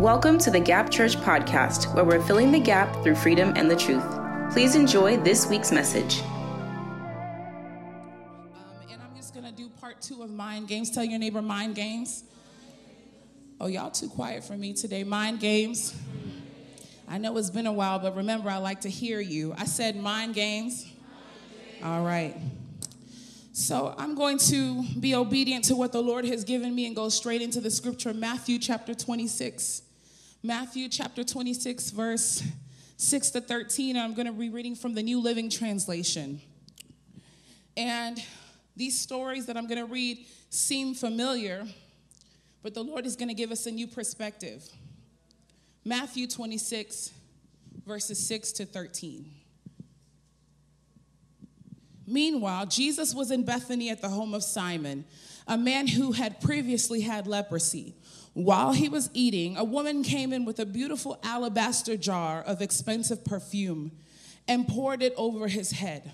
Welcome to the Gap Church podcast, where we're filling the gap through freedom and the truth. Please enjoy this week's message. Um, and I'm just gonna do part two of mind games. Tell your neighbor mind games. Oh, y'all too quiet for me today. Mind games. I know it's been a while, but remember, I like to hear you. I said mind games. All right. So I'm going to be obedient to what the Lord has given me and go straight into the scripture, Matthew chapter 26. Matthew chapter 26, verse 6 to 13. I'm going to be reading from the New Living Translation. And these stories that I'm going to read seem familiar, but the Lord is going to give us a new perspective. Matthew 26, verses 6 to 13. Meanwhile, Jesus was in Bethany at the home of Simon, a man who had previously had leprosy. While he was eating, a woman came in with a beautiful alabaster jar of expensive perfume and poured it over his head.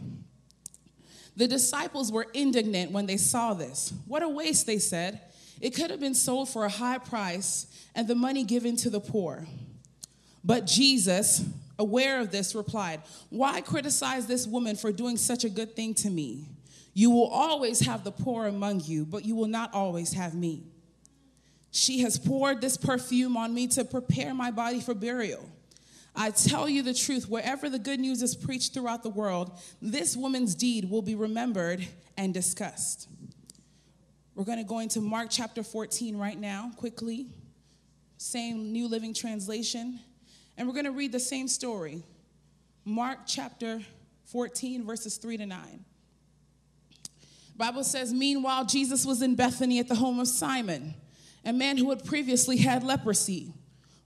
The disciples were indignant when they saw this. What a waste, they said. It could have been sold for a high price and the money given to the poor. But Jesus, aware of this, replied, Why criticize this woman for doing such a good thing to me? You will always have the poor among you, but you will not always have me. She has poured this perfume on me to prepare my body for burial. I tell you the truth, wherever the good news is preached throughout the world, this woman's deed will be remembered and discussed. We're going to go into Mark chapter 14 right now, quickly. Same New Living Translation. And we're going to read the same story. Mark chapter 14, verses 3 to 9. Bible says, Meanwhile, Jesus was in Bethany at the home of Simon, a man who had previously had leprosy.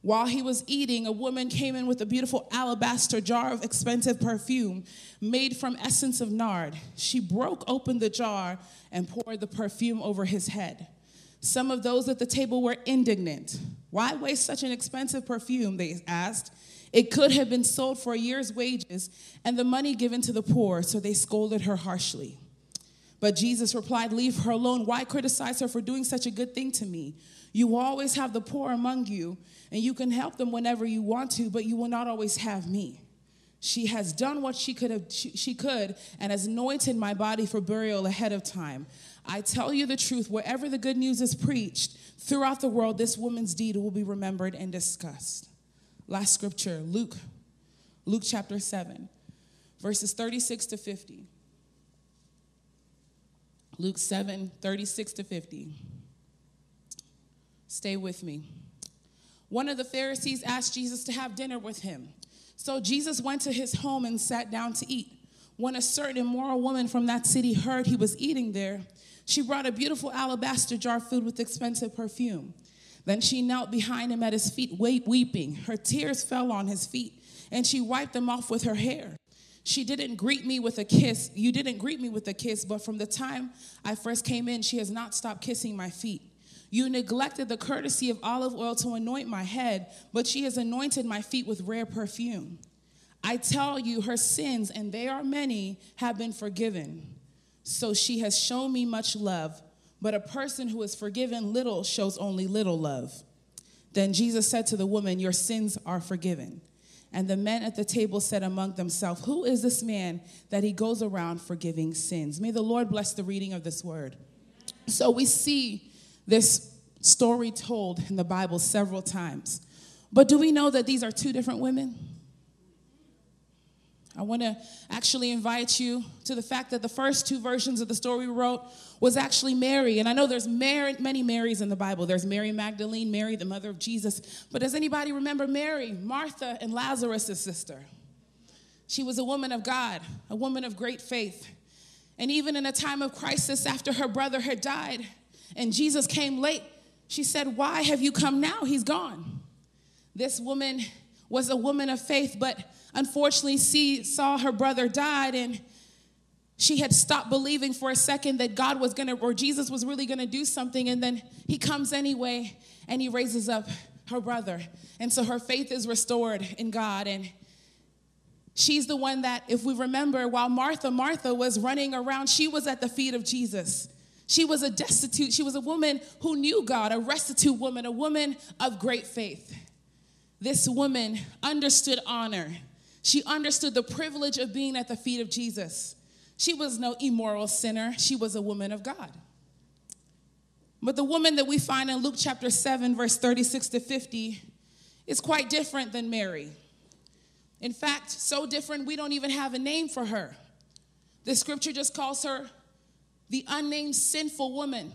While he was eating, a woman came in with a beautiful alabaster jar of expensive perfume made from essence of nard. She broke open the jar and poured the perfume over his head. Some of those at the table were indignant. Why waste such an expensive perfume? They asked. It could have been sold for a year's wages and the money given to the poor, so they scolded her harshly. But Jesus replied, Leave her alone. Why criticize her for doing such a good thing to me? You always have the poor among you, and you can help them whenever you want to, but you will not always have me. She has done what she could have she, she could and has anointed my body for burial ahead of time. I tell you the truth, wherever the good news is preached throughout the world, this woman's deed will be remembered and discussed. Last scripture, Luke, Luke chapter 7, verses 36 to 50. Luke 7, 36 to 50. Stay with me. One of the Pharisees asked Jesus to have dinner with him. So Jesus went to his home and sat down to eat. When a certain immoral woman from that city heard he was eating there, she brought a beautiful alabaster jar filled with expensive perfume. Then she knelt behind him at his feet, weeping. Her tears fell on his feet, and she wiped them off with her hair. She didn't greet me with a kiss. You didn't greet me with a kiss, but from the time I first came in, she has not stopped kissing my feet. You neglected the courtesy of olive oil to anoint my head, but she has anointed my feet with rare perfume. I tell you, her sins, and they are many, have been forgiven. So she has shown me much love, but a person who is forgiven little shows only little love. Then Jesus said to the woman, Your sins are forgiven. And the men at the table said among themselves, Who is this man that he goes around forgiving sins? May the Lord bless the reading of this word. So we see this story told in the Bible several times. But do we know that these are two different women? I want to actually invite you to the fact that the first two versions of the story we wrote was actually Mary. And I know there's Mary, many Marys in the Bible. There's Mary Magdalene, Mary, the mother of Jesus. But does anybody remember Mary, Martha, and Lazarus' sister? She was a woman of God, a woman of great faith. And even in a time of crisis after her brother had died and Jesus came late, she said, Why have you come now? He's gone. This woman was a woman of faith, but unfortunately she saw her brother died and she had stopped believing for a second that God was gonna, or Jesus was really gonna do something. And then he comes anyway and he raises up her brother. And so her faith is restored in God. And she's the one that, if we remember, while Martha, Martha was running around, she was at the feet of Jesus. She was a destitute, she was a woman who knew God, a restitute woman, a woman of great faith. this woman understood honor. She understood the privilege of being at the feet of Jesus. She was no immoral sinner, she was a woman of God. But the woman that we find in Luke chapter 7, verse 36 to 50, is quite different than Mary. In fact, so different we don't even have a name for her. The scripture just calls her the unnamed sinful woman.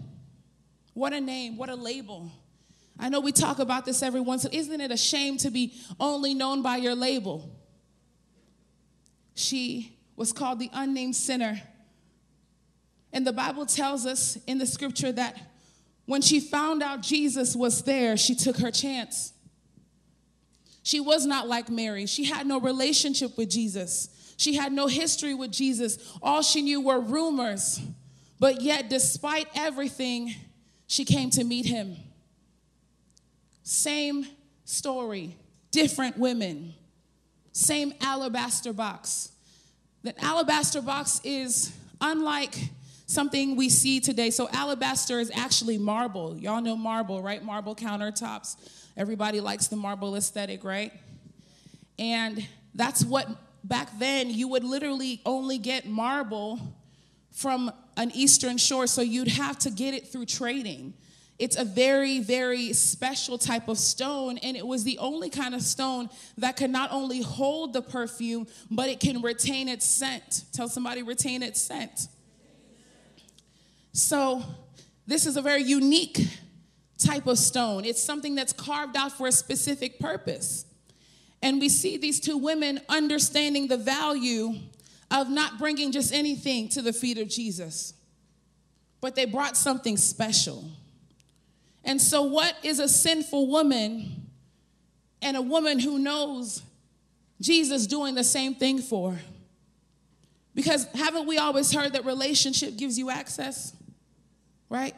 What a name, what a label. I know we talk about this every once. Isn't it a shame to be only known by your label? She was called the unnamed sinner. And the Bible tells us in the scripture that when she found out Jesus was there, she took her chance. She was not like Mary. She had no relationship with Jesus. She had no history with Jesus. All she knew were rumors. But yet, despite everything, she came to meet him. Same story, different women, same alabaster box. The alabaster box is unlike something we see today. So, alabaster is actually marble. Y'all know marble, right? Marble countertops. Everybody likes the marble aesthetic, right? And that's what back then you would literally only get marble from an eastern shore, so you'd have to get it through trading. It's a very, very special type of stone, and it was the only kind of stone that could not only hold the perfume, but it can retain its scent. Tell somebody, retain its scent. So, this is a very unique type of stone. It's something that's carved out for a specific purpose. And we see these two women understanding the value of not bringing just anything to the feet of Jesus, but they brought something special. And so, what is a sinful woman and a woman who knows Jesus doing the same thing for? Because haven't we always heard that relationship gives you access? Right?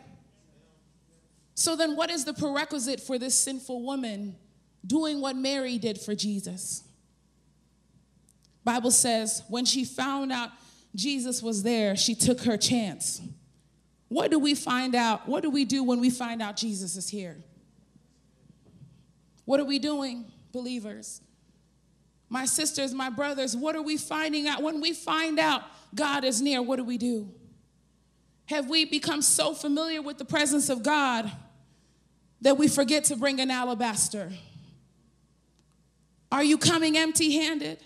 So then what is the prerequisite for this sinful woman doing what Mary did for Jesus? Bible says when she found out Jesus was there, she took her chance. What do we find out? What do we do when we find out Jesus is here? What are we doing, believers? My sisters, my brothers, what are we finding out? When we find out God is near, what do we do? Have we become so familiar with the presence of God that we forget to bring an alabaster? Are you coming empty handed?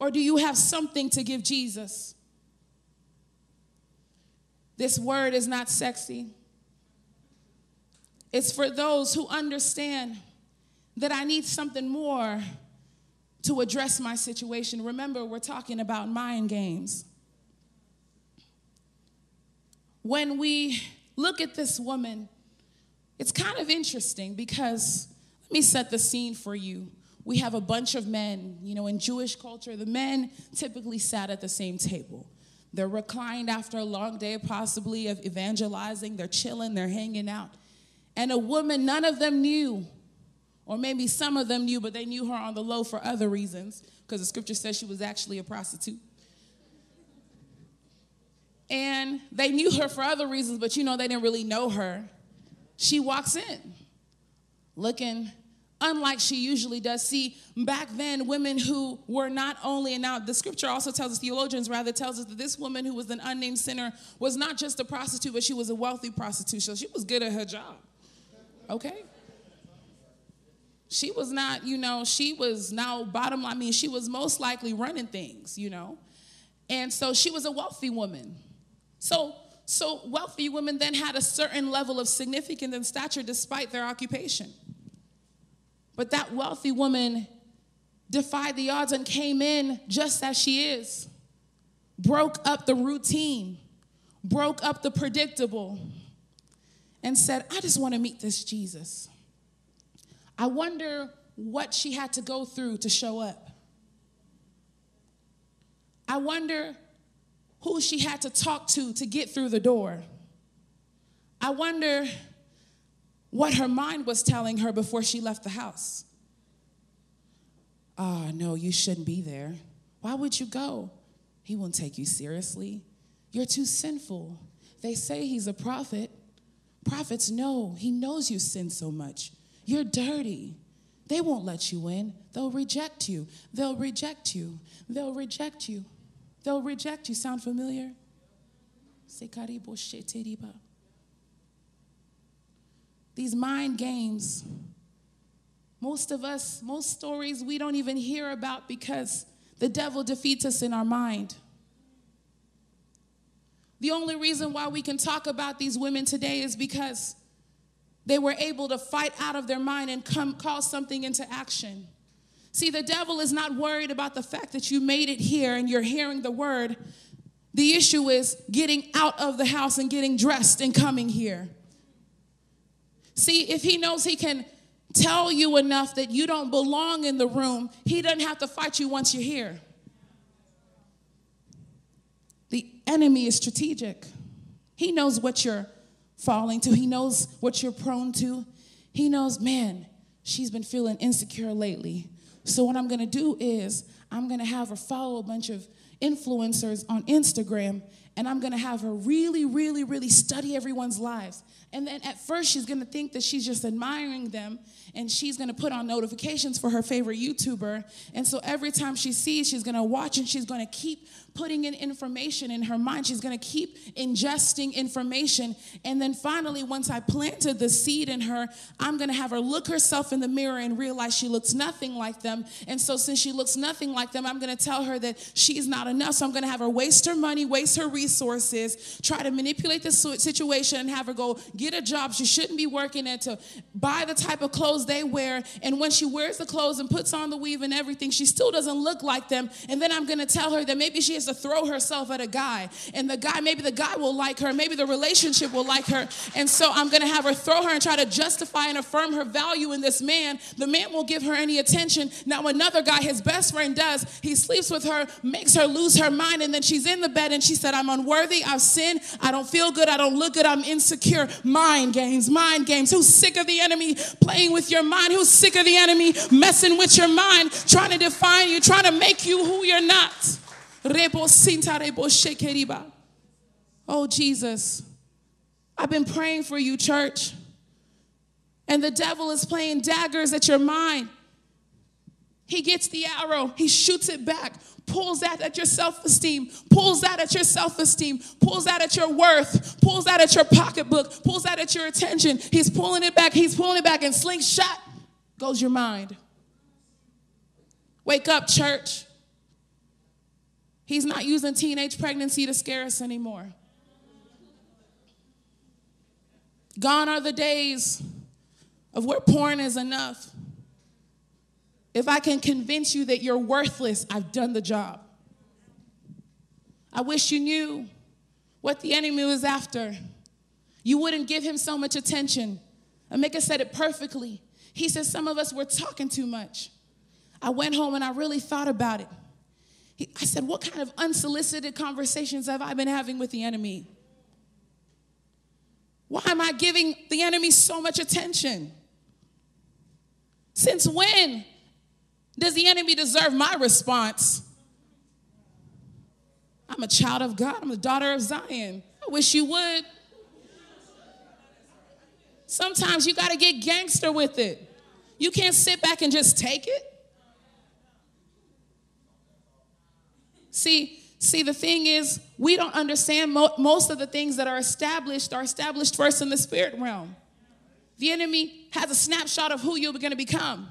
Or do you have something to give Jesus? This word is not sexy. It's for those who understand that I need something more to address my situation. Remember, we're talking about mind games. When we look at this woman, it's kind of interesting because let me set the scene for you. We have a bunch of men, you know, in Jewish culture, the men typically sat at the same table. They're reclined after a long day, possibly of evangelizing. They're chilling, they're hanging out. And a woman, none of them knew, or maybe some of them knew, but they knew her on the low for other reasons, because the scripture says she was actually a prostitute. And they knew her for other reasons, but you know, they didn't really know her. She walks in looking unlike she usually does. See, back then, women who were not only, and now the scripture also tells us, theologians rather tells us that this woman who was an unnamed sinner was not just a prostitute, but she was a wealthy prostitute. So she was good at her job. Okay? She was not, you know, she was now bottom line, I mean, she was most likely running things, you know. And so she was a wealthy woman. So so wealthy women then had a certain level of significance and stature despite their occupation. But that wealthy woman defied the odds and came in just as she is, broke up the routine, broke up the predictable, and said, I just want to meet this Jesus. I wonder what she had to go through to show up. I wonder who she had to talk to to get through the door. I wonder what her mind was telling her before she left the house. Oh, no, you shouldn't be there. Why would you go? He won't take you seriously. You're too sinful. They say he's a prophet. Prophets know he knows you sin so much. You're dirty. They won't let you in. They'll reject you. They'll reject you. They'll reject you. They'll reject you. Sound familiar? These mind games, most of us, most stories we don't even hear about because the devil defeats us in our mind. The only reason why we can talk about these women today is because they were able to fight out of their mind and come call something into action. See, the devil is not worried about the fact that you made it here and you're hearing the word. The issue is getting out of the house and getting dressed and coming here. See, if he knows he can tell you enough that you don't belong in the room, he doesn't have to fight you once you're here. The enemy is strategic. He knows what you're falling to, he knows what you're prone to. He knows, man, she's been feeling insecure lately. So, what I'm gonna do is, I'm gonna have her follow a bunch of influencers on Instagram and I'm gonna have her really, really, really study everyone's lives. And then at first, she's gonna think that she's just admiring them and she's gonna put on notifications for her favorite YouTuber. And so every time she sees, she's gonna watch and she's gonna keep putting in information in her mind. She's gonna keep ingesting information. And then finally, once I planted the seed in her, I'm gonna have her look herself in the mirror and realize she looks nothing like them. And so, since she looks nothing like them, I'm gonna tell her that she's not enough. So, I'm gonna have her waste her money, waste her resources, try to manipulate the situation and have her go get a job she shouldn't be working at to buy the type of clothes they wear. And when she wears the clothes and puts on the weave and everything, she still doesn't look like them. And then I'm gonna tell her that maybe she has to throw herself at a guy. And the guy, maybe the guy will like her, maybe the relationship will like her. And so I'm gonna have her throw her and try to justify and affirm her value in this man. The man won't give her any attention. Now, another guy, his best friend, does, he sleeps with her, makes her lose her mind, and then she's in the bed and she said, I'm unworthy, I've sinned, I don't feel good, I don't look good, I'm insecure. Mind games, mind games. Who's sick of the enemy playing with your mind? Who's sick of the enemy messing with your mind, trying to define you, trying to make you who you're not? Oh, Jesus. I've been praying for you, church. And the devil is playing daggers at your mind. He gets the arrow, he shoots it back pulls that at your self esteem, pulls that at your self esteem, pulls that at your worth, pulls that at your pocketbook, pulls that at your attention. He's pulling it back, he's pulling it back, and slingshot goes your mind. Wake up, church. He's not using teenage pregnancy to scare us anymore. Gone are the days of where porn is enough. If I can convince you that you're worthless, I've done the job. I wish you knew what the enemy was after. You wouldn't give him so much attention. Amika said it perfectly. He said, Some of us were talking too much. I went home and I really thought about it. He, I said, What kind of unsolicited conversations have I been having with the enemy? Why am I giving the enemy so much attention? Since when does the enemy deserve my response? I'm a child of God. I'm a daughter of Zion. I wish you would. Sometimes you got to get gangster with it. You can't sit back and just take it. See, see the thing is we don't understand mo- most of the things that are established are established first in the spirit realm. The enemy has a snapshot of who you're going to become.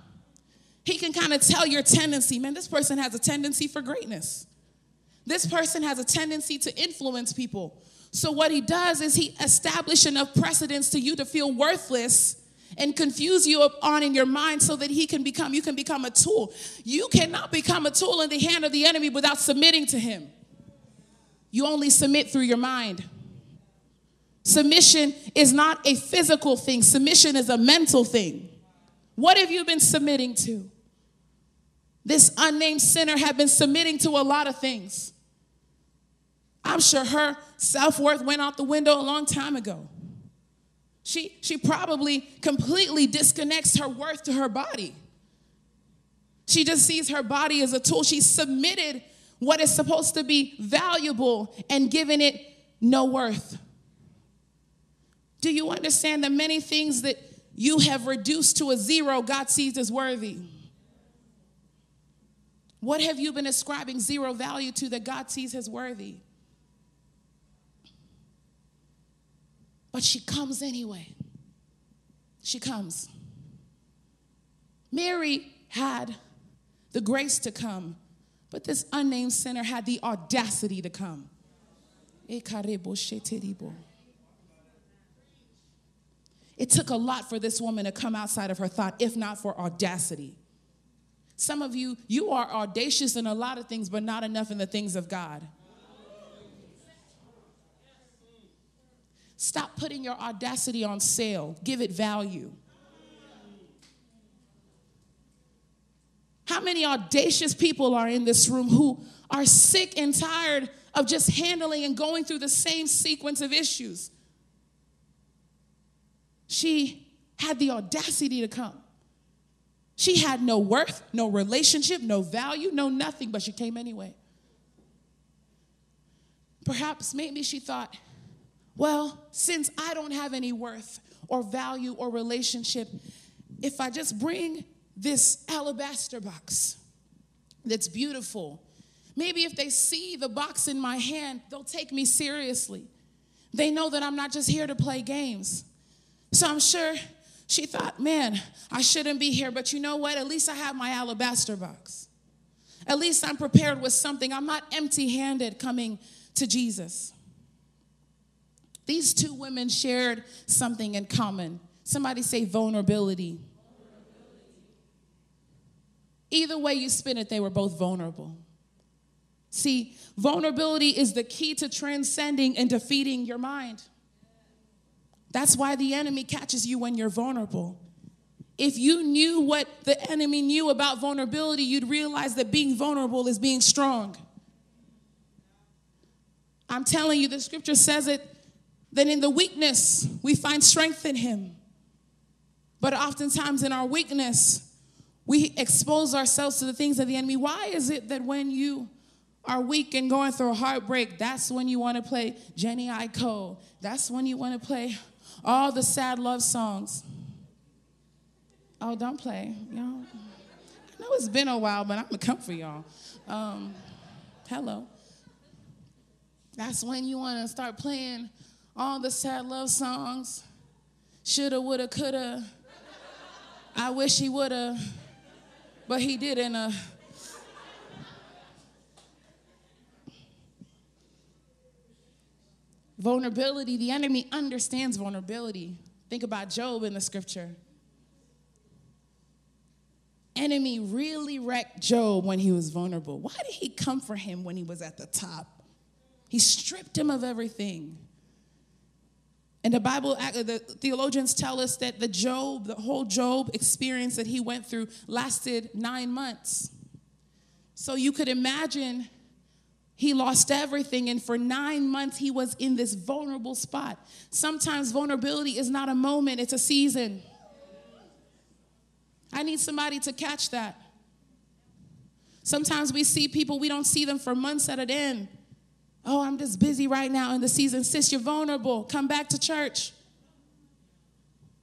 He can kind of tell your tendency, man, this person has a tendency for greatness. This person has a tendency to influence people. So, what he does is he establishes enough precedence to you to feel worthless and confuse you on in your mind so that he can become, you can become a tool. You cannot become a tool in the hand of the enemy without submitting to him. You only submit through your mind. Submission is not a physical thing, submission is a mental thing. What have you been submitting to? This unnamed sinner had been submitting to a lot of things. I'm sure her self worth went out the window a long time ago. She, she probably completely disconnects her worth to her body. She just sees her body as a tool. She submitted what is supposed to be valuable and given it no worth. Do you understand that many things that you have reduced to a zero, God sees as worthy? What have you been ascribing zero value to that God sees as worthy? But she comes anyway. She comes. Mary had the grace to come, but this unnamed sinner had the audacity to come. It took a lot for this woman to come outside of her thought, if not for audacity. Some of you, you are audacious in a lot of things, but not enough in the things of God. Stop putting your audacity on sale, give it value. How many audacious people are in this room who are sick and tired of just handling and going through the same sequence of issues? She had the audacity to come. She had no worth, no relationship, no value, no nothing, but she came anyway. Perhaps maybe she thought, well, since I don't have any worth or value or relationship, if I just bring this alabaster box that's beautiful, maybe if they see the box in my hand, they'll take me seriously. They know that I'm not just here to play games. So I'm sure she thought, man, I shouldn't be here, but you know what? At least I have my alabaster box. At least I'm prepared with something. I'm not empty handed coming to Jesus. These two women shared something in common. Somebody say vulnerability. Either way you spin it, they were both vulnerable. See, vulnerability is the key to transcending and defeating your mind. That's why the enemy catches you when you're vulnerable. If you knew what the enemy knew about vulnerability, you'd realize that being vulnerable is being strong. I'm telling you, the scripture says it that in the weakness we find strength in Him. But oftentimes in our weakness, we expose ourselves to the things of the enemy. Why is it that when you are weak and going through a heartbreak, that's when you want to play Jhené Aiko? That's when you want to play all the sad love songs. Oh, don't play. Y'all. I know it's been a while, but I'm to come for y'all. Um, hello. That's when you want to start playing all the sad love songs. Shoulda, woulda, coulda. I wish he woulda, but he didn't. Uh, vulnerability, the enemy understands vulnerability. Think about Job in the scripture. Enemy really wrecked Job when he was vulnerable. Why did he come for him when he was at the top? He stripped him of everything. And the Bible, uh, the theologians tell us that the Job, the whole Job experience that he went through lasted nine months. So you could imagine he lost everything, and for nine months he was in this vulnerable spot. Sometimes vulnerability is not a moment, it's a season. I need somebody to catch that. Sometimes we see people, we don't see them for months at an end. Oh, I'm just busy right now in the season. Sis, you're vulnerable. Come back to church.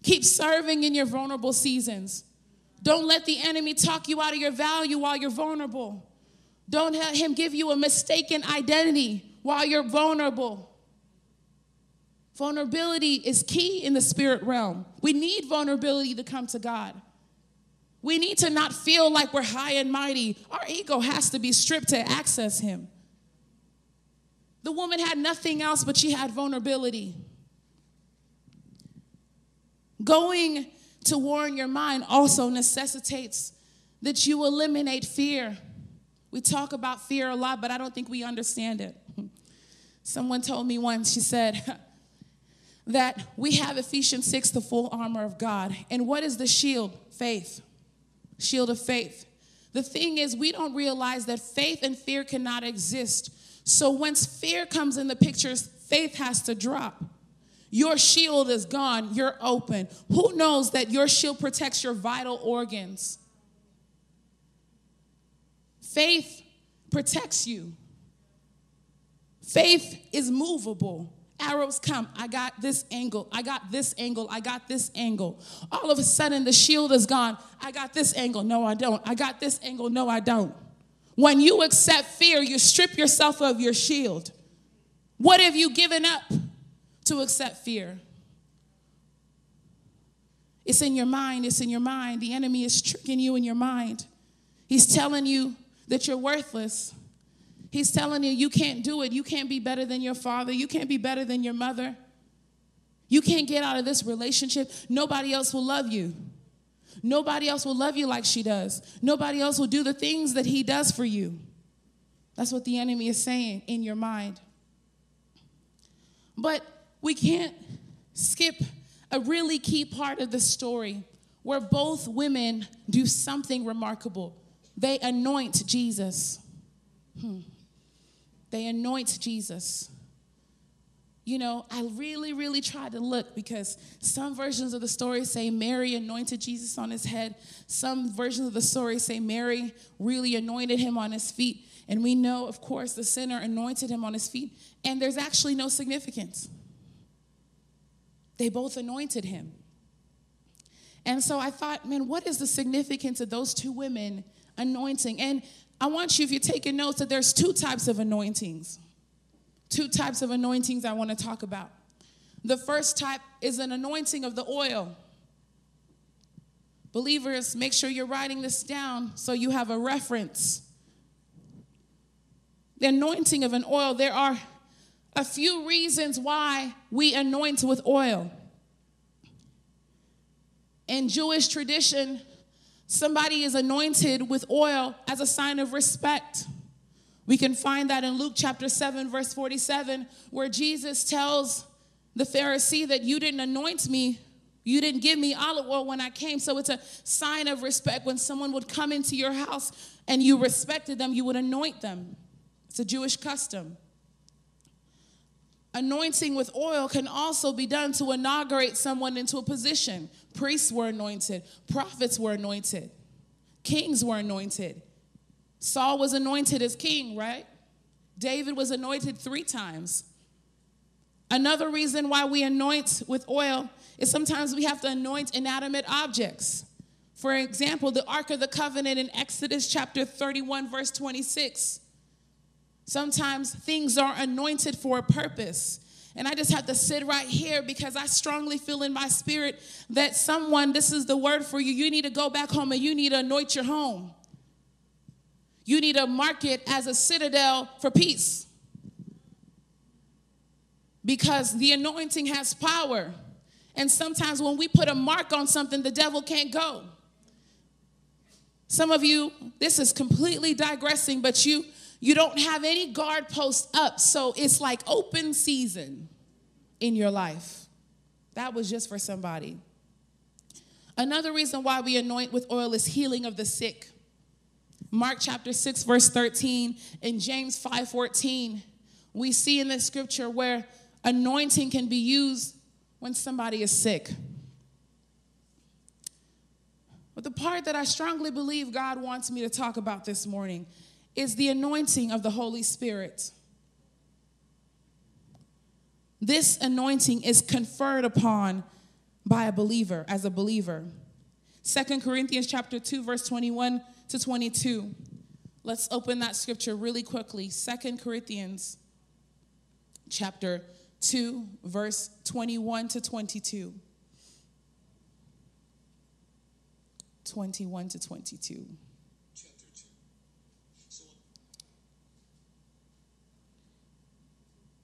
Keep serving in your vulnerable seasons. Don't let the enemy talk you out of your value while you're vulnerable. Don't let him give you a mistaken identity while you're vulnerable. Vulnerability is key in the spirit realm. We need vulnerability to come to God. We need to not feel like we're high and mighty. Our ego has to be stripped to access him. The woman had nothing else, but she had vulnerability. Going to war in your mind also necessitates that you eliminate fear. We talk about fear a lot, but I don't think we understand it. Someone told me once, she said, that we have Ephesians 6, the full armor of God. And what is the shield? Faith. Shield of faith. The thing is, we don't realize that faith and fear cannot exist so once fear comes in the picture, faith has to drop. Your shield is gone, you're open. Who knows that your shield protects your vital organs? Faith protects you. Faith is movable. Arrows come. I got this angle. I got this angle. I got this angle. All of a sudden, the shield is gone. I got this angle. No, I don't. I got this angle. No, I don't. When you accept fear, you strip yourself of your shield. What have you given up to accept fear? It's in your mind. It's in your mind. The enemy is tricking you in your mind. He's telling you that you're worthless. He's telling you you can't do it. You can't be better than your father. You can't be better than your mother. You can't get out of this relationship. Nobody else will love you. Nobody else will love you like she does. Nobody else will do the things that he does for you. That's what the enemy is saying in your mind. But we can't skip a really key part of the story where both women do something remarkable. They anoint Jesus. Hmm. They anoint Jesus. You know, I really, really tried to look because some versions of the story say Mary anointed Jesus on his head. Some versions of the story say Mary really anointed him on his feet. And we know, of course, the sinner anointed him on his feet. And there's actually no significance. They both anointed him. And so I thought, man, what is the significance of those two women anointing? And I want you, if you're taking notes, that there's two types of anointings. Two types of anointings I want to talk about. The first type is an anointing of the oil. Believers, make sure you're writing this down so you have a reference. The anointing of an oil, there are a few reasons why we anoint with oil. In Jewish tradition, somebody is anointed with oil as a sign of respect. We can find that in Luke chapter 7, verse 47, where Jesus tells the Pharisee that you didn't anoint me, you didn't give me olive oil when I came. So it's a sign of respect. When someone would come into your house and you respected them, you would anoint them. It's a Jewish custom. Anointing with oil can also be done to inaugurate someone into a position. Priests were anointed, prophets were anointed, kings were anointed. Saul was anointed as king, right? David was anointed three times. Another reason why we anoint with oil is sometimes we have to anoint inanimate objects. For example, the Ark of the Covenant in Exodus chapter 31, verse 26. Sometimes things are anointed for a purpose. And I just have to sit right here because I strongly feel in my spirit that someone, this is the word for you, you need to go back home and you need to anoint your home. You need to mark it as a citadel for peace. Because the anointing has power. And sometimes when we put a mark on something, the devil can't go. Some of you, this is completely digressing, but you you don't have any guard posts up, so it's like open season in your life. That was just for somebody. Another reason why we anoint with oil is healing of the sick. Mark chapter 6 verse 13 and James 5:14 we see in the scripture where anointing can be used when somebody is sick. But the part that I strongly believe God wants me to talk about this morning is the anointing of the Holy Spirit. This anointing is conferred upon by a believer as a believer. Second Corinthians chapter 2 verse 21 to 22. Let's open that scripture really quickly. Second Corinthians chapter 2 verse 21 to 22. 21 to 22.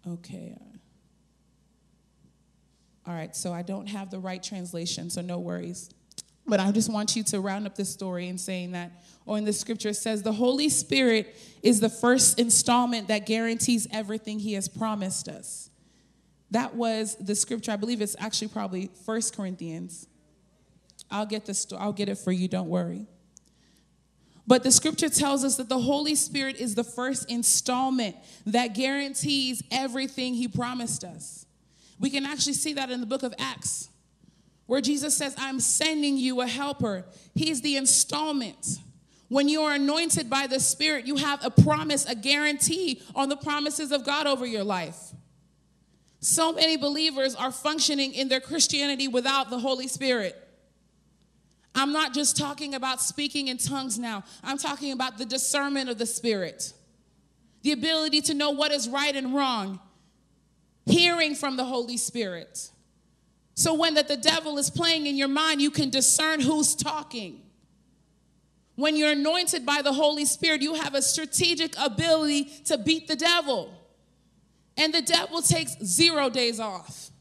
Okay. All right, so I don't have the right translation, so no worries. But I just want you to round up this story in saying that, or in the scripture, says, The Holy Spirit is the first installment that guarantees everything He has promised us. That was the scripture. I believe it's actually probably First Corinthians. I'll get the sto- I'll get it for you, don't worry. But the scripture tells us that the Holy Spirit is the first installment that guarantees everything He promised us. We can actually see that in the book of Acts where Jesus says, I'm sending you a helper. He's the installment. When you are anointed by the Spirit, you have a promise, a guarantee on the promises of God over your life. So many believers are functioning in their Christianity without the Holy Spirit. I'm not just talking about speaking in tongues now, I'm talking about the discernment of the Spirit, the ability to know what is right and wrong, hearing from the Holy Spirit. So when that the devil is playing in your mind, you can discern who's talking. When you're anointed by the Holy Spirit, you have a strategic ability to beat the devil. And the devil takes zero days off.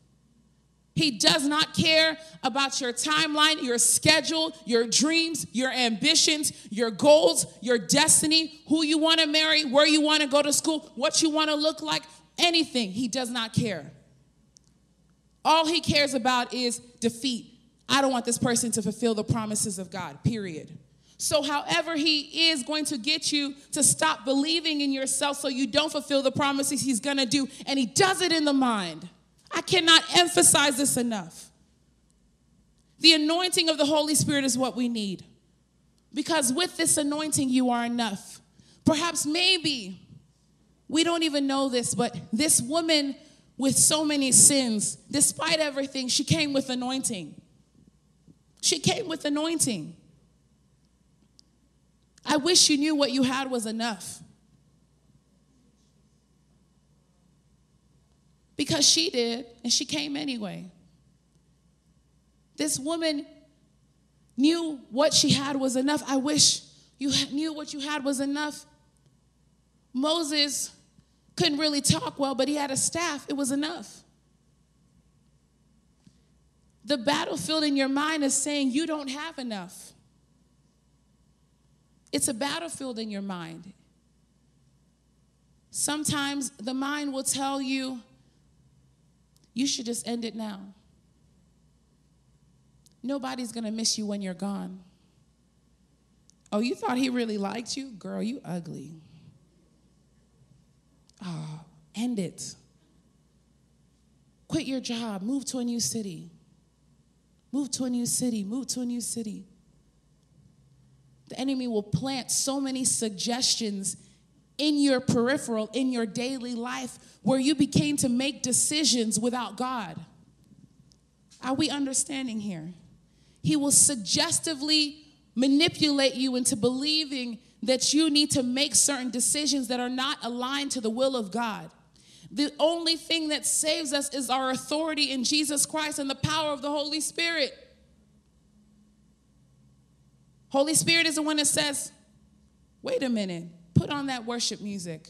He does not care about your timeline, your schedule, your dreams, your ambitions, your goals, your destiny, who you want to marry, where you want to go to school, what you want to look like, anything. He does not care. All he cares about is defeat. I don't want this person to fulfill the promises of God, period. So, however, he is going to get you to stop believing in yourself so you don't fulfill the promises he's going to do, and he does it in the mind. I cannot emphasize this enough. The anointing of the Holy Spirit is what we need. Because with this anointing, you are enough. Perhaps, maybe, we don't even know this, but this woman with so many sins, despite everything, she came with anointing. She came with anointing. I wish you knew what you had was enough. Because she did, and she came anyway. This woman knew what she had was enough. I wish you knew what you had was enough. Moses couldn't really talk well, but he had a staff. It was enough. The battlefield in your mind is saying you don't have enough. It's a battlefield in your mind. Sometimes the mind will tell you, you should just end it now. Nobody's gonna miss you when you're gone. Oh, you thought he really liked you? Girl, you ugly. Oh, end it. Quit your job, move to a new city. Move to a new city, move to a new city. The enemy will plant so many suggestions in your peripheral, in your daily life, where you begin to make decisions without God. Are we understanding here? He will suggestively manipulate you into believing that you need to make certain decisions that are not aligned to the will of God. The only thing that saves us is our authority in Jesus Christ and the power of the Holy Spirit. Holy Spirit is the one that says, wait a minute, put on that worship music.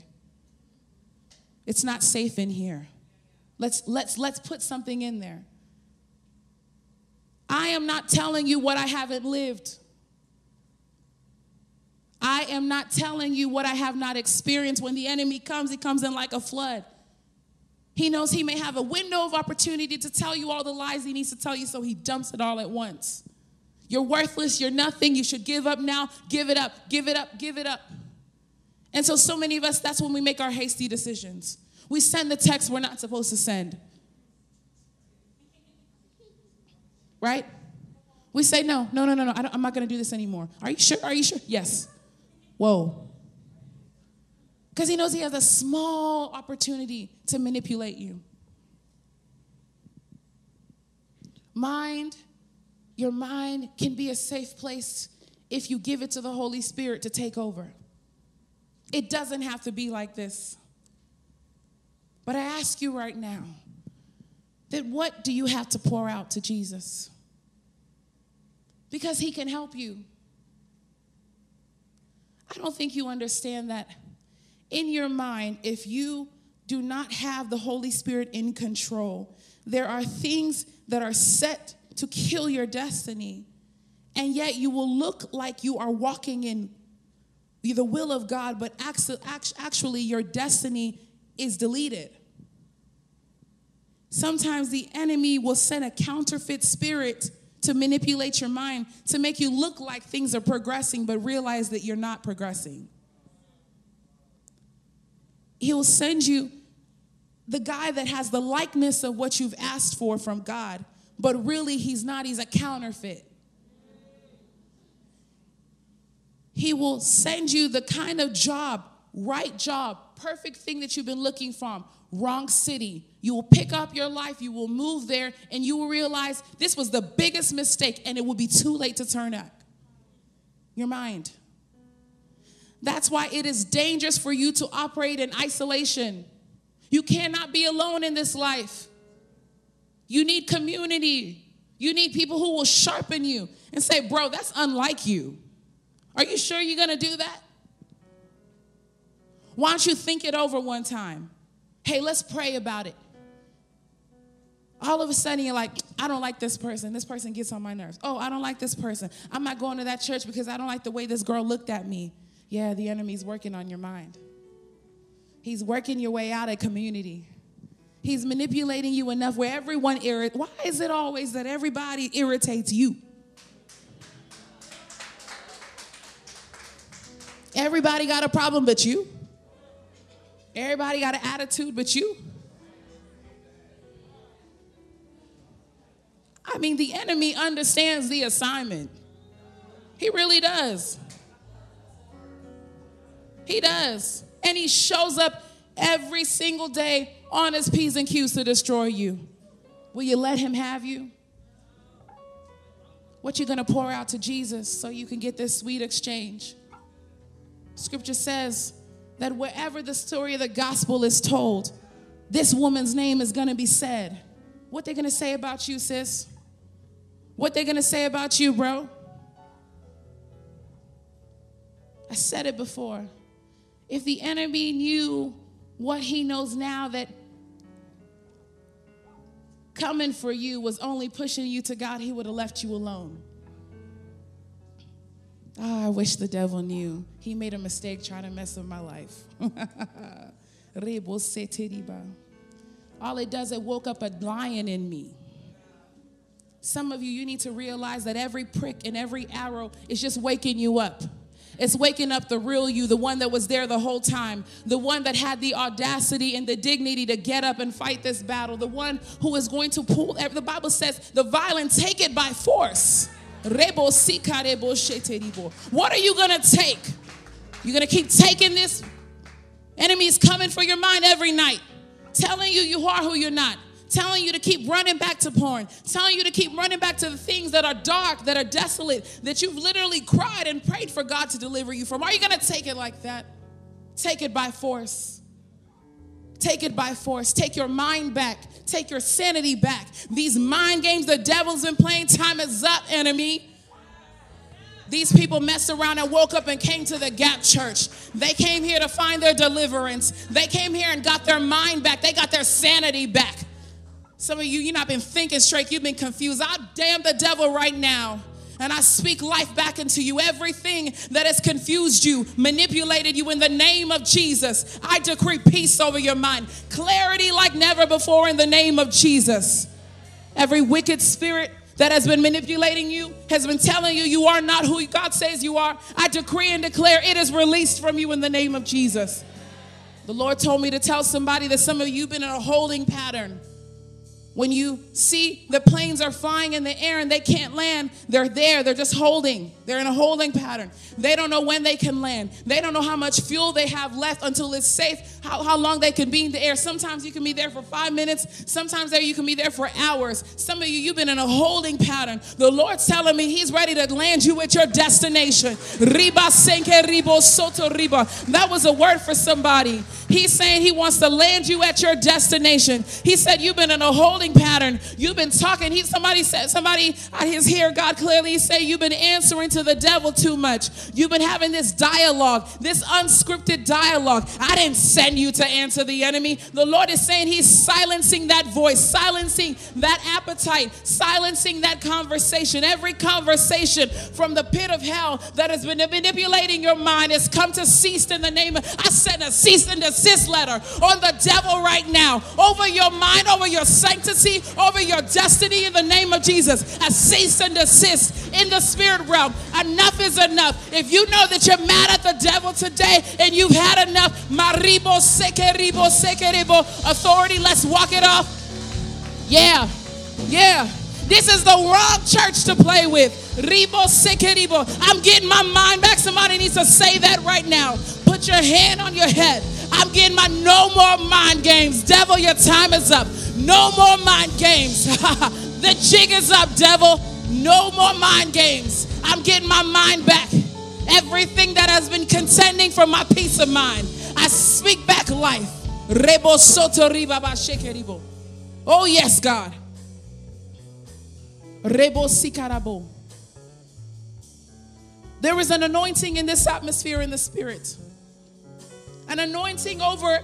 It's not safe in here. Let's, let's, let's put something in there. I am not telling you what I haven't lived. I am not telling you what I have not experienced. When the enemy comes, he comes in like a flood. He knows he may have a window of opportunity to tell you all the lies he needs to tell you, so he dumps it all at once. You're worthless. You're nothing. You should give up now. Give it up. Give it up. Give it up. And so, so many of us, that's when we make our hasty decisions. We send the text we're not supposed to send. Right? We say, no, no, no, no, no, I am not going to do this anymore. Are you sure? Are you sure? Yes. Whoa. Because he knows he has a small opportunity to manipulate you. Mind your mind can be a safe place if you give it to the Holy Spirit to take over. It doesn't have to be like this. But I ask you right now that what do you have to pour out to Jesus? Because he can help you. I don't think you understand that in your mind, if you do not have the Holy Spirit in control, there are things that are set to kill your destiny. And yet you will look like you are walking in the will of God, but actually your destiny is deleted. Sometimes the enemy will send a counterfeit spirit to manipulate your mind to make you look like things are progressing, but realize that you're not progressing. He will send you the guy that has the likeness of what you've asked for from God, but really he's not, he's a counterfeit. He will send you the kind of job right job, perfect thing that you've been looking for, wrong city. You will pick up your life, you will move there, and you will realize this was the biggest mistake, and it will be too late to turn back. Your mind. That's why it is dangerous for you to operate in isolation. You cannot be alone in this life. You need community. You need people who will sharpen you and say, Bro, that's unlike you. Are you sure you're going to do that? Why don't you think it over one time? Hey, let's pray about it. All of a sudden, you're like, I don't like this person. This person gets on my nerves. Oh, I don't like this person. I'm not going to that church because I don't like the way this girl looked at me. Yeah, the enemy's working on your mind. He's working your way out of community. He's manipulating you enough where everyone irritates. Why is it always that everybody irritates you? Everybody got a problem but you. Everybody got an attitude but you. I mean, the enemy understands the assignment. He really does. He does. And he shows up every single day on his P's and Q's to destroy you. Will you let him have you? What you gonna pour out to Jesus so you can get this sweet exchange? Scripture says that wherever the story of the gospel is told, this woman's name is gonna be said. What they gonna say about you, sis? What they gonna say about you, bro? I said it before. If the enemy knew what he knows now that coming for you was only pushing you to God, he would have left you alone. Oh, I wish the devil knew. He made a mistake trying to mess with my life. All it does, it woke up a lion in me. Some of you, you need to realize that every prick and every arrow is just waking you up. It's waking up the real you, the one that was there the whole time, the one that had the audacity and the dignity to get up and fight this battle, the one who is going to pull. The Bible says, the violent take it by force. What are you going to take? You're going to keep taking this? Enemy is coming for your mind every night, telling you you are who you're not telling you to keep running back to porn, telling you to keep running back to the things that are dark, that are desolate, that you've literally cried and prayed for God to deliver you from. Are you going to take it like that? Take it by force. Take it by force. Take your mind back. Take your sanity back. These mind games the devil's been playing, time is up, enemy. These people messed around and woke up and came to the Gap Church. They came here to find their deliverance. They came here and got their mind back. They got their sanity back. Some of you, you've not been thinking straight, you've been confused. I damn the devil right now. And I speak life back into you. Everything that has confused you, manipulated you in the name of Jesus. I decree peace over your mind, clarity like never before in the name of Jesus. Every wicked spirit that has been manipulating you, has been telling you you are not who God says you are, I decree and declare it is released from you in the name of Jesus. The Lord told me to tell somebody that some of you have been in a holding pattern when you see the planes are flying in the air and they can't land, they're there, they're just holding. They're in a holding pattern. They don't know when they can land. They don't know how much fuel they have left until it's safe, how, how long they can be in the air. Sometimes you can be there for five minutes, sometimes there you can be there for hours. Some of you, you've been in a holding pattern. The Lord's telling me He's ready to land you at your destination. Riba senke ribo soto riba. That was a word for somebody. He's saying He wants to land you at your destination. He said, You've been in a holding holding pattern. You've been talking. He, somebody said, somebody out his here, God clearly say you've been answering to the devil too much. You've been having this dialogue, this unscripted dialogue. I didn't send you to answer the enemy. The Lord is saying He's silencing that voice, silencing that appetite, silencing that conversation. Every conversation from the pit of hell that has been manipulating your mind has come to cease in the name of. I sent a cease and desist letter on the devil right now over your mind, over your sanctity over your destiny in the name of Jesus. I cease and desist in the spirit realm. Enough is enough. If you know that you're mad at the devil today and you've had enough, maribo sekeribo sekerebo authority, let's walk it off. Yeah, yeah. This is the wrong church to play with. Ribo sekeribo. I'm getting my mind back. Somebody needs to say that right now. Put your hand on your head. I'm getting my no more mind games. Devil, your time is up. No more mind games. the jig is up, devil. No more mind games. I'm getting my mind back. Everything that has been contending for my peace of mind, I speak back life. Rebo soto riba. Oh, yes, God. Rebo sikarabo. There is an anointing in this atmosphere in the spirit. An anointing over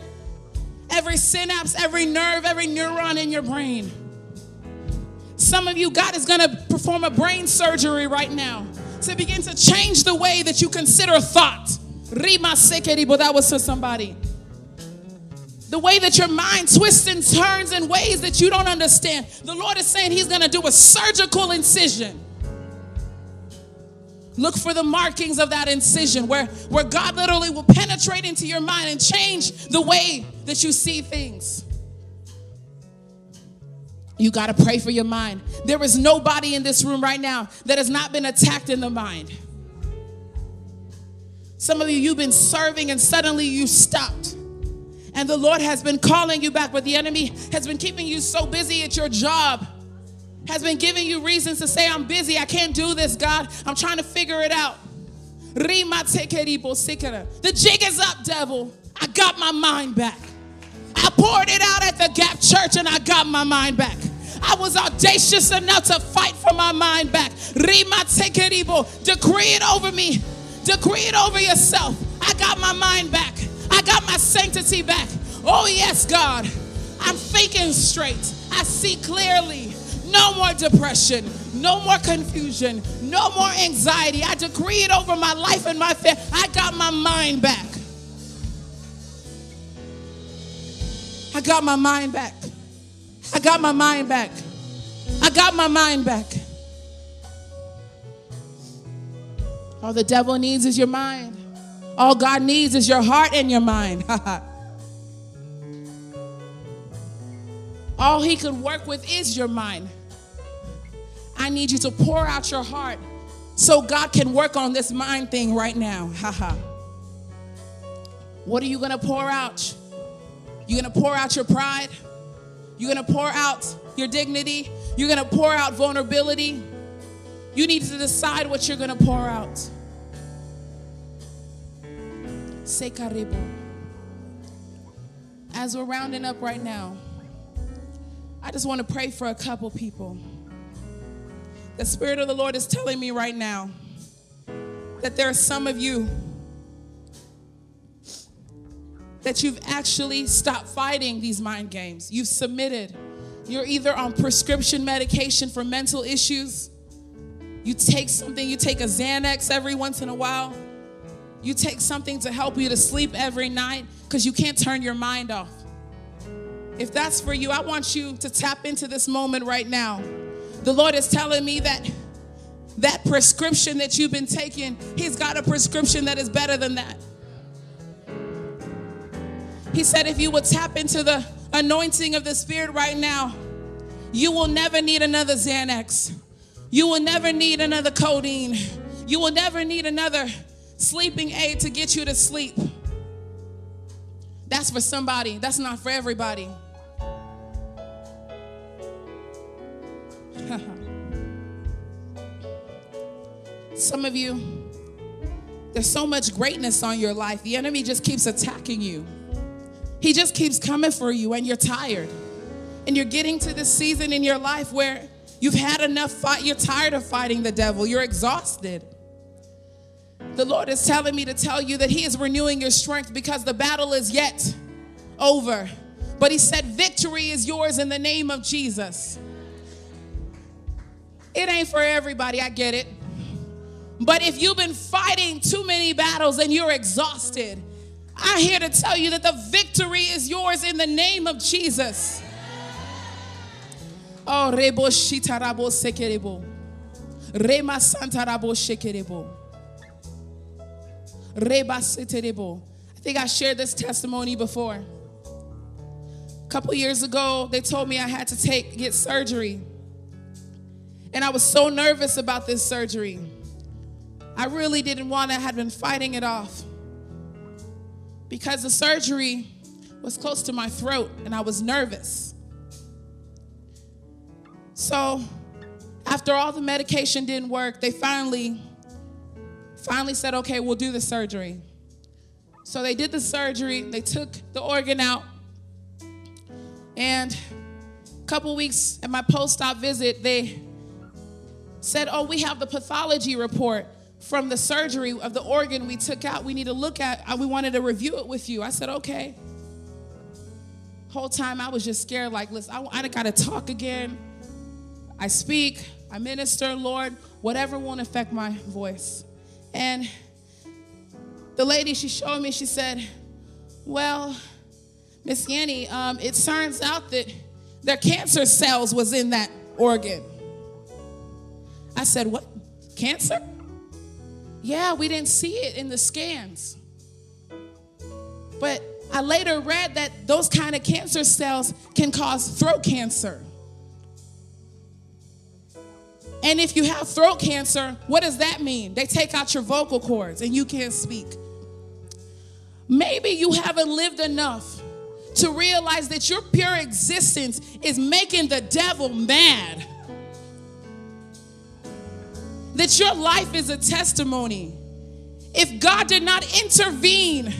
every synapse, every nerve, every neuron in your brain. Some of you, God is going to perform a brain surgery right now to begin to change the way that you consider thought. Rima that was for somebody. The way that your mind twists and turns in ways that you don't understand. The Lord is saying He's going to do a surgical incision. Look for the markings of that incision where, where God literally will penetrate into your mind and change the way that you see things. You got to pray for your mind. There is nobody in this room right now that has not been attacked in the mind. Some of you, you've been serving and suddenly you stopped. And the Lord has been calling you back, but the enemy has been keeping you so busy at your job, has been giving you reasons to say, I'm busy, I can't do this, God. I'm trying to figure it out. The jig is up, devil. I got my mind back. I poured it out at the Gap Church and I got my mind back. I was audacious enough to fight for my mind back. Rima Decree it over me. Decree it over yourself. I got my mind back. I got my sanctity back. Oh, yes, God. I'm thinking straight. I see clearly. No more depression. No more confusion. No more anxiety. I decree it over my life and my family. I got my mind back. I got my mind back. I got my mind back. I got my mind back. All the devil needs is your mind. All God needs is your heart and your mind. All He could work with is your mind. I need you to pour out your heart so God can work on this mind thing right now. Haha. what are you going to pour out? You're going to pour out your pride? You're going to pour out your dignity? You're going to pour out vulnerability? You need to decide what you're going to pour out. As we're rounding up right now, I just want to pray for a couple people. The Spirit of the Lord is telling me right now that there are some of you that you've actually stopped fighting these mind games. You've submitted. You're either on prescription medication for mental issues, you take something, you take a Xanax every once in a while you take something to help you to sleep every night because you can't turn your mind off. If that's for you, I want you to tap into this moment right now. The Lord is telling me that that prescription that you've been taking, He's got a prescription that is better than that. He said, if you would tap into the anointing of the Spirit right now, you will never need another Xanax. You will never need another codeine. You will never need another sleeping aid to get you to sleep. That's for somebody, that's not for everybody. Some of you, there's so much greatness on your life. The enemy just keeps attacking you. He just keeps coming for you, and you're tired. And you're getting to this season in your life where you've had enough fight. You're tired of fighting the devil. You're exhausted. The Lord is telling me to tell you that He is renewing your strength because the battle is yet over. But He said, Victory is yours in the name of Jesus. It ain't for everybody, I get it. But if you've been fighting too many battles and you're exhausted, I'm here to tell you that the victory is yours in the name of Jesus. Oh, rebo shitarabo sekerebo. Rema shekerebo. I think I shared this testimony before. A couple years ago, they told me I had to take get surgery. And I was so nervous about this surgery. I really didn't want to, I had been fighting it off because the surgery was close to my throat and I was nervous. So, after all the medication didn't work, they finally finally said, "Okay, we'll do the surgery." So they did the surgery, they took the organ out. And a couple weeks at my post-op visit, they said, "Oh, we have the pathology report from the surgery of the organ we took out. We need to look at. We wanted to review it with you." I said, "Okay." Whole time I was just scared, like, listen, I, I got to talk again. I speak, I minister, Lord, whatever won't affect my voice. And the lady, she showed me, she said, Well, Miss Yeni, um, it turns out that their cancer cells was in that organ. I said, What? Cancer? Yeah, we didn't see it in the scans. But I later read that those kind of cancer cells can cause throat cancer. And if you have throat cancer, what does that mean? They take out your vocal cords and you can't speak. Maybe you haven't lived enough to realize that your pure existence is making the devil mad. That your life is a testimony. If God did not intervene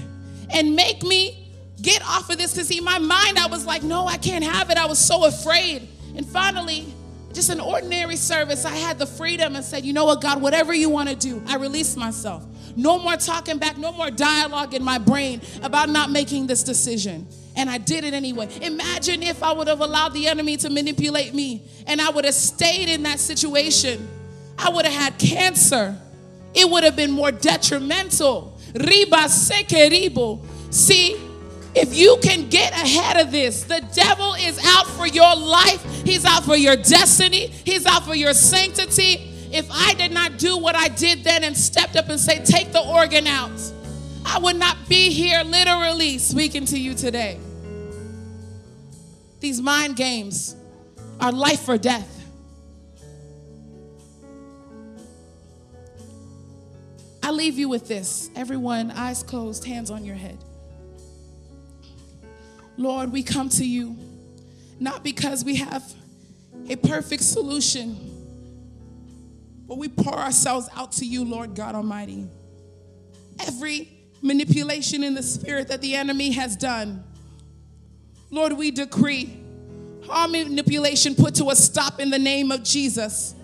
and make me get off of this, because see, my mind, I was like, no, I can't have it. I was so afraid. And finally, just an ordinary service, I had the freedom and said, you know what, God, whatever you want to do, I release myself. No more talking back, no more dialogue in my brain about not making this decision. And I did it anyway. Imagine if I would have allowed the enemy to manipulate me and I would have stayed in that situation. I would have had cancer. It would have been more detrimental. Riba. See, if you can get ahead of this, the devil is out for your life. He's out for your destiny. He's out for your sanctity. If I did not do what I did then and stepped up and say, take the organ out, I would not be here literally speaking to you today. These mind games are life or death. I leave you with this. Everyone, eyes closed, hands on your head. Lord, we come to you not because we have a perfect solution, but we pour ourselves out to you, Lord God Almighty. Every manipulation in the spirit that the enemy has done, Lord, we decree all manipulation put to a stop in the name of Jesus.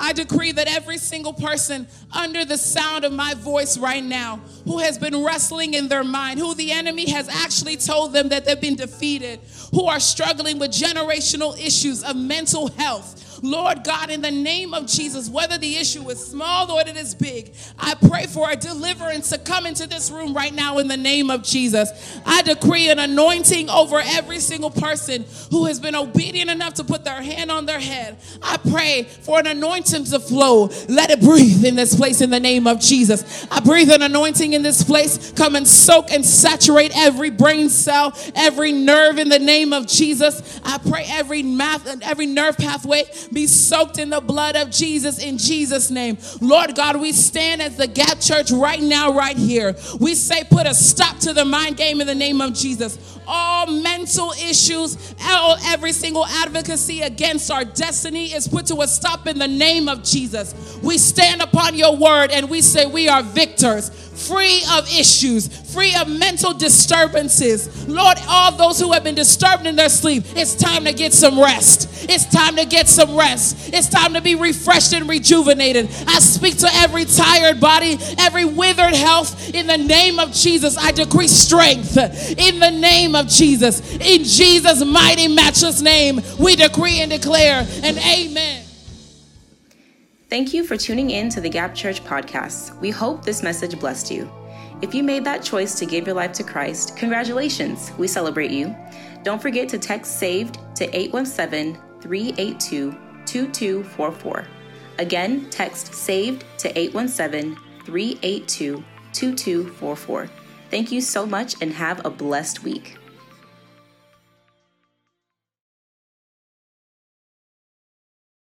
I decree that every single person under the sound of my voice right now who has been wrestling in their mind, who the enemy has actually told them that they've been defeated, who are struggling with generational issues of mental health, Lord God, in the name of Jesus, whether the issue is small or it is big, I pray for a deliverance to come into this room right now in the name of Jesus. I decree an anointing over every single person who has been obedient enough to put their hand on their head. I pray for an anointing to flow. Let it breathe in this place in the name of Jesus. I breathe an anointing in this place. Come and soak and saturate every brain cell, every nerve in the name of Jesus. I pray every math and every nerve pathway be soaked in the blood of Jesus in Jesus' name. Lord God, we stand as the Gap Church right now, right here. We say, put a stop to the mind game in the name of Jesus. All mental issues, all, every single advocacy against our destiny is put to a stop in the name of Jesus. We stand upon your word and we say, we are victors free of issues, free of mental disturbances. Lord, all those who have been disturbed in their sleep, it's time to get some rest. It's time to get some rest. It's time to be refreshed and rejuvenated. I speak to every tired body, every withered health in the name of Jesus. I decree strength in the name of Jesus. In Jesus' mighty, matchless name, we decree and declare an amen. Thank you for tuning in to the Gap Church podcast. We hope this message blessed you. If you made that choice to give your life to Christ, congratulations. We celebrate you. Don't forget to text SAVED to 817 382 2244. Again, text SAVED to 817 382 2244. Thank you so much and have a blessed week.